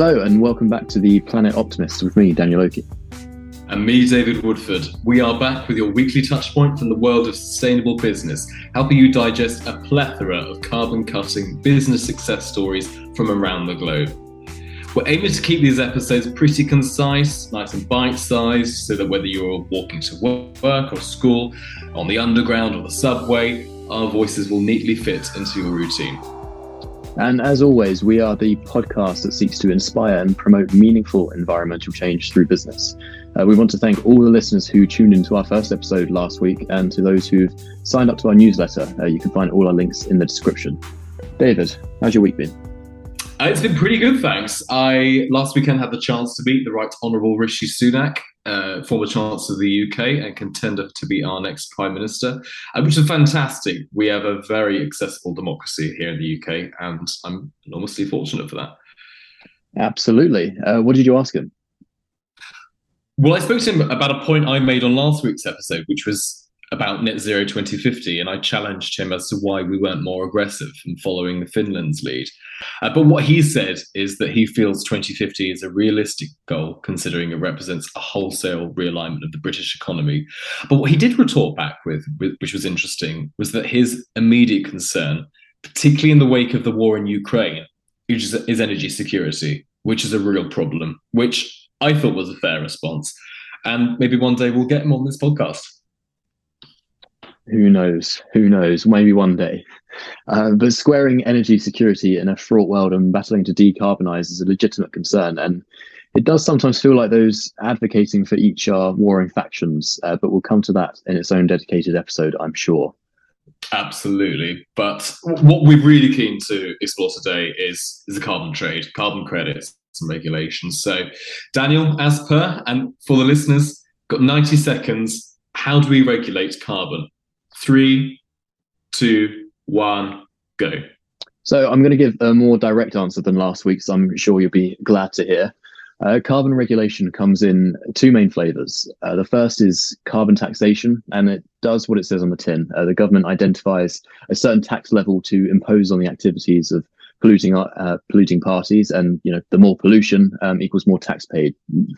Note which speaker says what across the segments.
Speaker 1: Hello, and welcome back to the Planet Optimist with me, Daniel Oakey.
Speaker 2: And me, David Woodford. We are back with your weekly touchpoint from the world of sustainable business, helping you digest a plethora of carbon cutting business success stories from around the globe. We're aiming to keep these episodes pretty concise, nice and bite sized, so that whether you're walking to work or school, on the underground or the subway, our voices will neatly fit into your routine.
Speaker 1: And as always, we are the podcast that seeks to inspire and promote meaningful environmental change through business. Uh, we want to thank all the listeners who tuned into our first episode last week and to those who've signed up to our newsletter. Uh, you can find all our links in the description. David, how's your week been?
Speaker 2: Uh, it's been pretty good, thanks. I last weekend had the chance to meet the Right Honourable Rishi Sunak uh, former Chancellor of the UK and contender to be our next Prime Minister, uh, which is fantastic. We have a very accessible democracy here in the UK, and I'm enormously fortunate for that.
Speaker 1: Absolutely. Uh, what did you ask him?
Speaker 2: Well, I spoke to him about a point I made on last week's episode, which was about net zero 2050 and i challenged him as to why we weren't more aggressive in following finland's lead. Uh, but what he said is that he feels 2050 is a realistic goal considering it represents a wholesale realignment of the british economy. But what he did retort back with which was interesting was that his immediate concern particularly in the wake of the war in ukraine is, is energy security which is a real problem which i thought was a fair response. And maybe one day we'll get him on this podcast
Speaker 1: who knows? Who knows? Maybe one day. Uh, but squaring energy security in a fraught world and battling to decarbonize is a legitimate concern. And it does sometimes feel like those advocating for each are warring factions, uh, but we'll come to that in its own dedicated episode, I'm sure.
Speaker 2: Absolutely. But what we're really keen to explore today is, is the carbon trade, carbon credits, and regulations. So, Daniel, as per, and for the listeners, got 90 seconds. How do we regulate carbon? Three, two, one, go.
Speaker 1: So I'm going to give a more direct answer than last week's. I'm sure you'll be glad to hear. Uh, carbon regulation comes in two main flavors. Uh, the first is carbon taxation, and it does what it says on the tin. Uh, the government identifies a certain tax level to impose on the activities of polluting uh, polluting parties, and you know the more pollution um, equals more tax paid.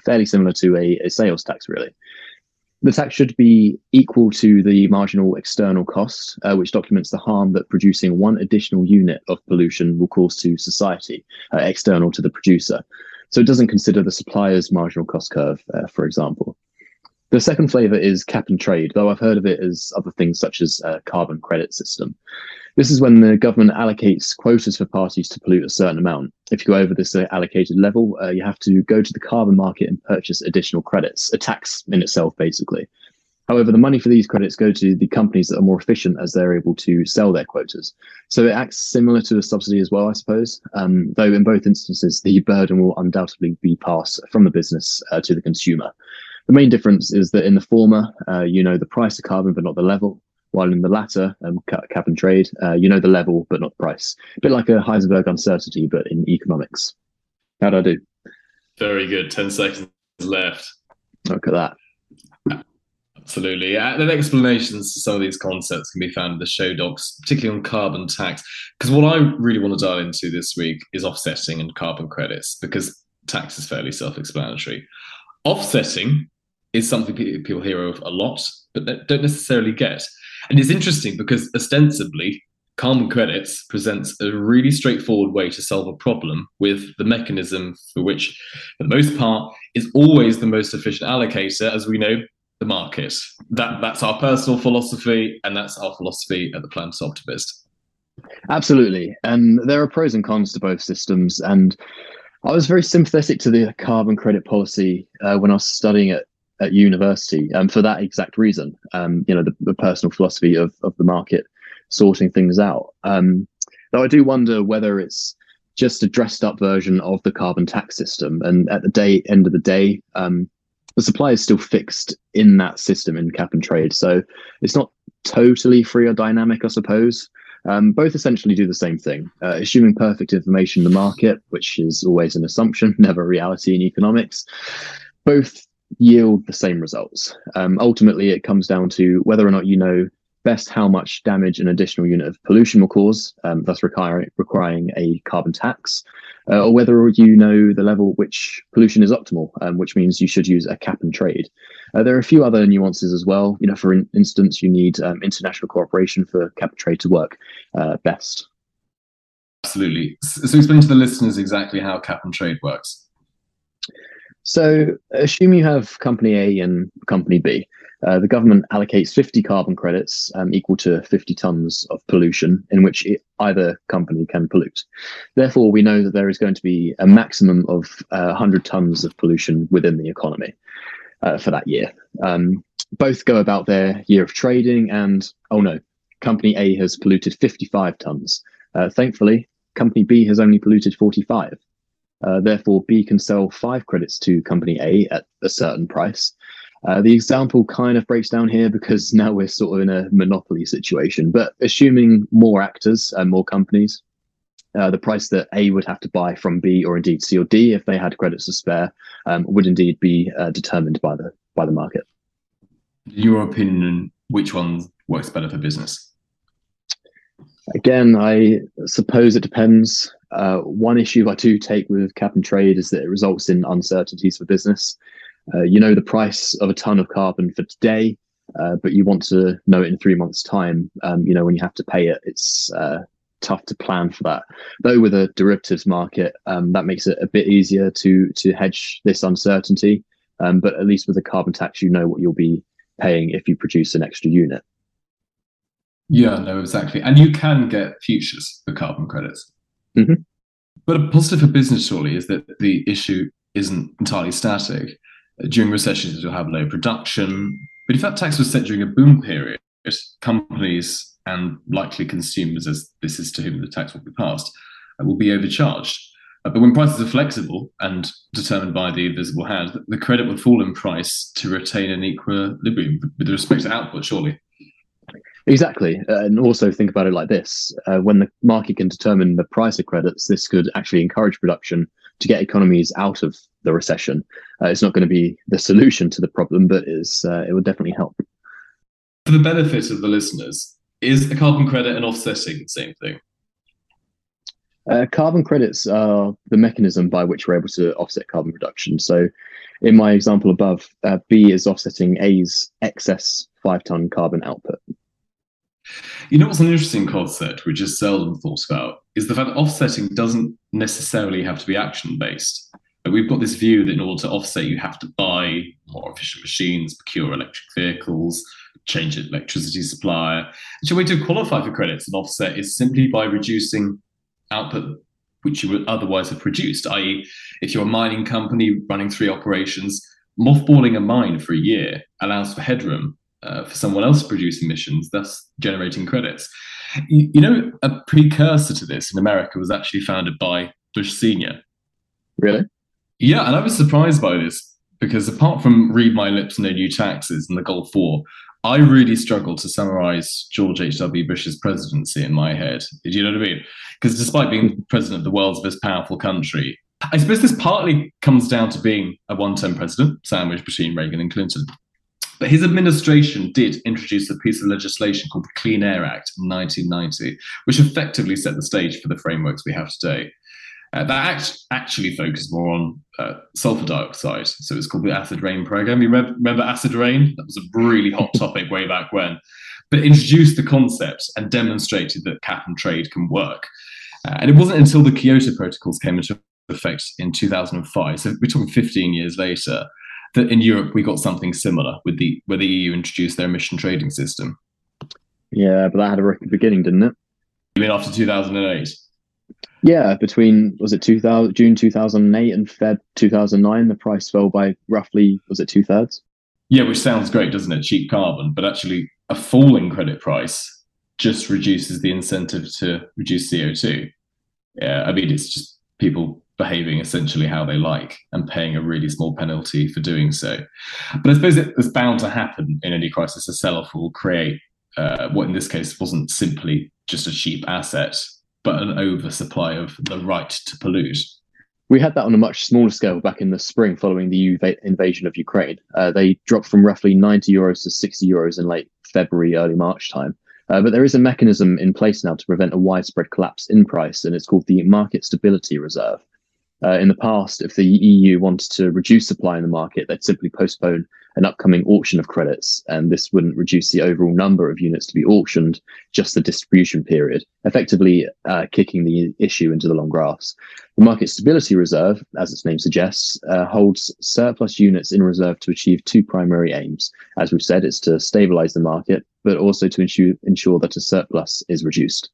Speaker 1: Fairly similar to a, a sales tax, really. The tax should be equal to the marginal external cost, uh, which documents the harm that producing one additional unit of pollution will cause to society, uh, external to the producer. So it doesn't consider the supplier's marginal cost curve, uh, for example. The second flavor is cap and trade, though I've heard of it as other things such as a carbon credit system. This is when the government allocates quotas for parties to pollute a certain amount. If you go over this uh, allocated level, uh, you have to go to the carbon market and purchase additional credits, a tax in itself, basically. However, the money for these credits go to the companies that are more efficient as they're able to sell their quotas. So it acts similar to a subsidy as well, I suppose. Um, though in both instances, the burden will undoubtedly be passed from the business uh, to the consumer. The main difference is that in the former, uh, you know the price of carbon, but not the level while in the latter, um, cap and trade, uh, you know the level but not the price. A bit like a Heisenberg uncertainty, but in economics. How'd I do?
Speaker 2: Very good. 10 seconds left.
Speaker 1: Look at that.
Speaker 2: Absolutely. And then explanations to some of these concepts can be found in the show docs, particularly on carbon tax. Because what I really want to dive into this week is offsetting and carbon credits, because tax is fairly self explanatory. Offsetting is something people hear of a lot, but don't necessarily get. And it's interesting because ostensibly, carbon credits presents a really straightforward way to solve a problem with the mechanism for which, for the most part, is always the most efficient allocator, as we know, the market. That that's our personal philosophy, and that's our philosophy at the Planet Optimist.
Speaker 1: Absolutely, and there are pros and cons to both systems. And I was very sympathetic to the carbon credit policy uh, when I was studying it at university um, for that exact reason. Um, you know, the, the, personal philosophy of, of the market sorting things out. Um, though I do wonder whether it's just a dressed up version of the carbon tax system. And at the day end of the day, um, the supply is still fixed in that system in cap and trade. So it's not totally free or dynamic, I suppose. Um, both essentially do the same thing, uh, assuming perfect information in the market, which is always an assumption, never a reality in economics. Both yield the same results. Um, ultimately, it comes down to whether or not you know best how much damage an additional unit of pollution will cause, um, thus requiring, requiring a carbon tax, uh, or whether you know the level which pollution is optimal, um, which means you should use a cap and trade. Uh, there are a few other nuances as well. You know, for in- instance, you need um, international cooperation for cap and trade to work uh, best.
Speaker 2: Absolutely. So, explain to the listeners exactly how cap and trade works.
Speaker 1: So, assume you have company A and company B. Uh, the government allocates 50 carbon credits um, equal to 50 tons of pollution in which it, either company can pollute. Therefore, we know that there is going to be a maximum of uh, 100 tons of pollution within the economy uh, for that year. Um, both go about their year of trading, and oh no, company A has polluted 55 tons. Uh, thankfully, company B has only polluted 45. Uh, therefore, B can sell five credits to company A at a certain price. Uh, the example kind of breaks down here because now we're sort of in a monopoly situation. But assuming more actors and more companies, uh, the price that A would have to buy from B or indeed C or D if they had credits to spare um, would indeed be uh, determined by the by the market.
Speaker 2: In your opinion, which one works better for business?
Speaker 1: Again, I suppose it depends. Uh, one issue I do take with cap and trade is that it results in uncertainties for business. Uh, you know the price of a ton of carbon for today, uh, but you want to know it in three months' time. Um, you know when you have to pay it, it's uh, tough to plan for that. Though with a derivatives market, um, that makes it a bit easier to to hedge this uncertainty. Um, but at least with a carbon tax, you know what you'll be paying if you produce an extra unit.
Speaker 2: Yeah, no, exactly. And you can get futures for carbon credits.
Speaker 1: Mm-hmm.
Speaker 2: But a positive for business, surely, is that the issue isn't entirely static. During recessions, you'll have low production. But if that tax was set during a boom period, companies and likely consumers, as this is to whom the tax will be passed, uh, will be overcharged. Uh, but when prices are flexible and determined by the invisible hand, the credit will fall in price to retain an equilibrium with respect to output, surely.
Speaker 1: Exactly. Uh, and also think about it like this uh, when the market can determine the price of credits, this could actually encourage production to get economies out of the recession. Uh, it's not going to be the solution to the problem, but is, uh, it would definitely help.
Speaker 2: For the benefit of the listeners, is a carbon credit and offsetting the same thing?
Speaker 1: Uh, carbon credits are the mechanism by which we're able to offset carbon production. So, in my example above, uh, B is offsetting A's excess five ton carbon output.
Speaker 2: You know what's an interesting concept, which is seldom thought about, is the fact that offsetting doesn't necessarily have to be action based. We've got this view that in order to offset, you have to buy more efficient machines, procure electric vehicles, change electricity supplier. So, a way to qualify for credits and offset is simply by reducing output which you would otherwise have produced, i.e., if you're a mining company running three operations, mothballing a mine for a year allows for headroom uh, for someone else to produce emissions, thus generating credits. You, you, know, a precursor to this in America was actually founded by Bush Sr.
Speaker 1: Really?
Speaker 2: Yeah, and I was surprised by this because apart from read my lips, no new taxes and the Gulf War, I really struggle to summarize George H.W. Bush's presidency in my head. Do you know what I mean? Because despite being president of the world's most powerful country, I suppose this partly comes down to being a one term president, sandwiched between Reagan and Clinton. But his administration did introduce a piece of legislation called the Clean Air Act in 1990, which effectively set the stage for the frameworks we have today. Uh, that act actually focused more on uh, sulfur dioxide. So it's called the Acid Rain Program. You remember, remember Acid Rain? That was a really hot topic way back when. But introduced the concept and demonstrated that cap and trade can work. Uh, and it wasn't until the Kyoto Protocols came into effect in 2005, so we're talking 15 years later, that in Europe we got something similar with the where the EU introduced their emission trading system.
Speaker 1: Yeah, but that had a rocky beginning, didn't it?
Speaker 2: You mean after 2008?
Speaker 1: Yeah, between was it 2000 June 2008 and Feb 2009, the price fell by roughly was it two thirds?
Speaker 2: Yeah, which sounds great, doesn't it? Cheap carbon, but actually a falling credit price just reduces the incentive to reduce CO2. Yeah, I mean it's just people behaving essentially how they like and paying a really small penalty for doing so. But I suppose it, it's bound to happen in any crisis. A sell-off will create uh, what in this case wasn't simply just a cheap asset, but an oversupply of the right to pollute.
Speaker 1: We had that on a much smaller scale back in the spring following the invasion of Ukraine. Uh, they dropped from roughly 90 euros to 60 euros in late February, early March time. Uh, but there is a mechanism in place now to prevent a widespread collapse in price, and it's called the Market Stability Reserve. Uh, in the past, if the EU wanted to reduce supply in the market, they'd simply postpone an upcoming auction of credits, and this wouldn't reduce the overall number of units to be auctioned, just the distribution period, effectively uh, kicking the issue into the long grass. The Market Stability Reserve, as its name suggests, uh, holds surplus units in reserve to achieve two primary aims. As we've said, it's to stabilize the market, but also to ensure, ensure that a surplus is reduced.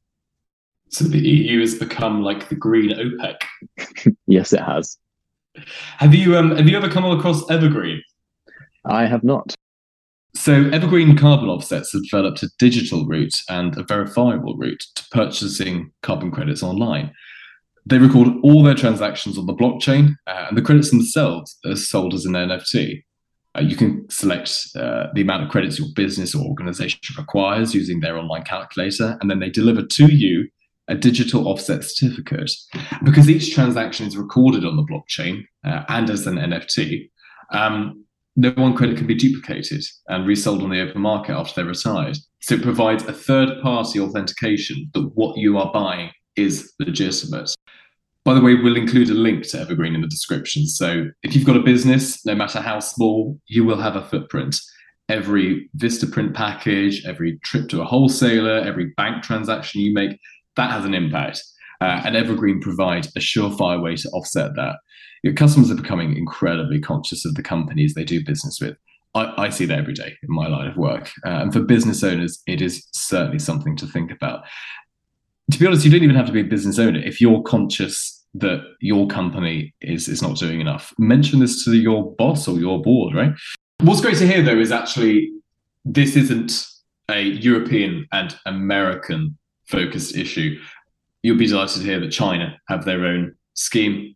Speaker 2: So the EU has become like the green OPEC.
Speaker 1: yes, it has.
Speaker 2: Have you um, have you ever come across Evergreen?
Speaker 1: I have not.
Speaker 2: So Evergreen carbon offsets have developed a digital route and a verifiable route to purchasing carbon credits online. They record all their transactions on the blockchain, uh, and the credits themselves are sold as an NFT. Uh, you can select uh, the amount of credits your business or organization requires using their online calculator, and then they deliver to you a digital offset certificate. Because each transaction is recorded on the blockchain uh, and as an NFT, um, no one credit can be duplicated and resold on the open market after they're retired. So it provides a third party authentication that what you are buying is legitimate. By the way, we'll include a link to Evergreen in the description. So if you've got a business, no matter how small, you will have a footprint. Every Vistaprint package, every trip to a wholesaler, every bank transaction you make, that has an impact. Uh, and Evergreen provide a surefire way to offset that. Your customers are becoming incredibly conscious of the companies they do business with. I, I see that every day in my line of work. Uh, and for business owners, it is certainly something to think about. To be honest, you don't even have to be a business owner. If you're conscious that your company is, is not doing enough, mention this to your boss or your board, right? What's great to hear, though, is actually this isn't a European and American focused issue. You'll be delighted to hear that China have their own scheme.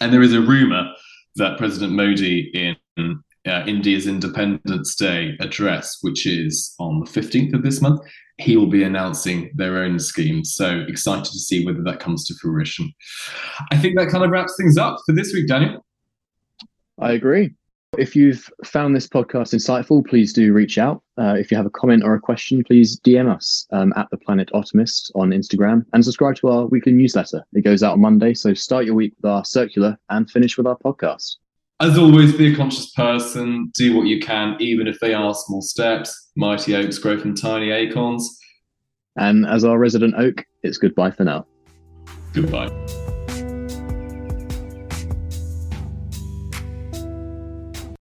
Speaker 2: And there is a rumor that President Modi in uh, India's Independence Day address, which is on the 15th of this month, he will be announcing their own scheme. So excited to see whether that comes to fruition. I think that kind of wraps things up for this week, Daniel.
Speaker 1: I agree. If you've found this podcast insightful, please do reach out. Uh, if you have a comment or a question, please DM us um, at the Planet Optimist on Instagram and subscribe to our weekly newsletter. It goes out on Monday, so start your week with our circular and finish with our podcast.
Speaker 2: As always, be a conscious person. Do what you can, even if they are small steps. Mighty oaks grow from tiny acorns.
Speaker 1: And as our resident oak, it's goodbye for now.
Speaker 2: Goodbye.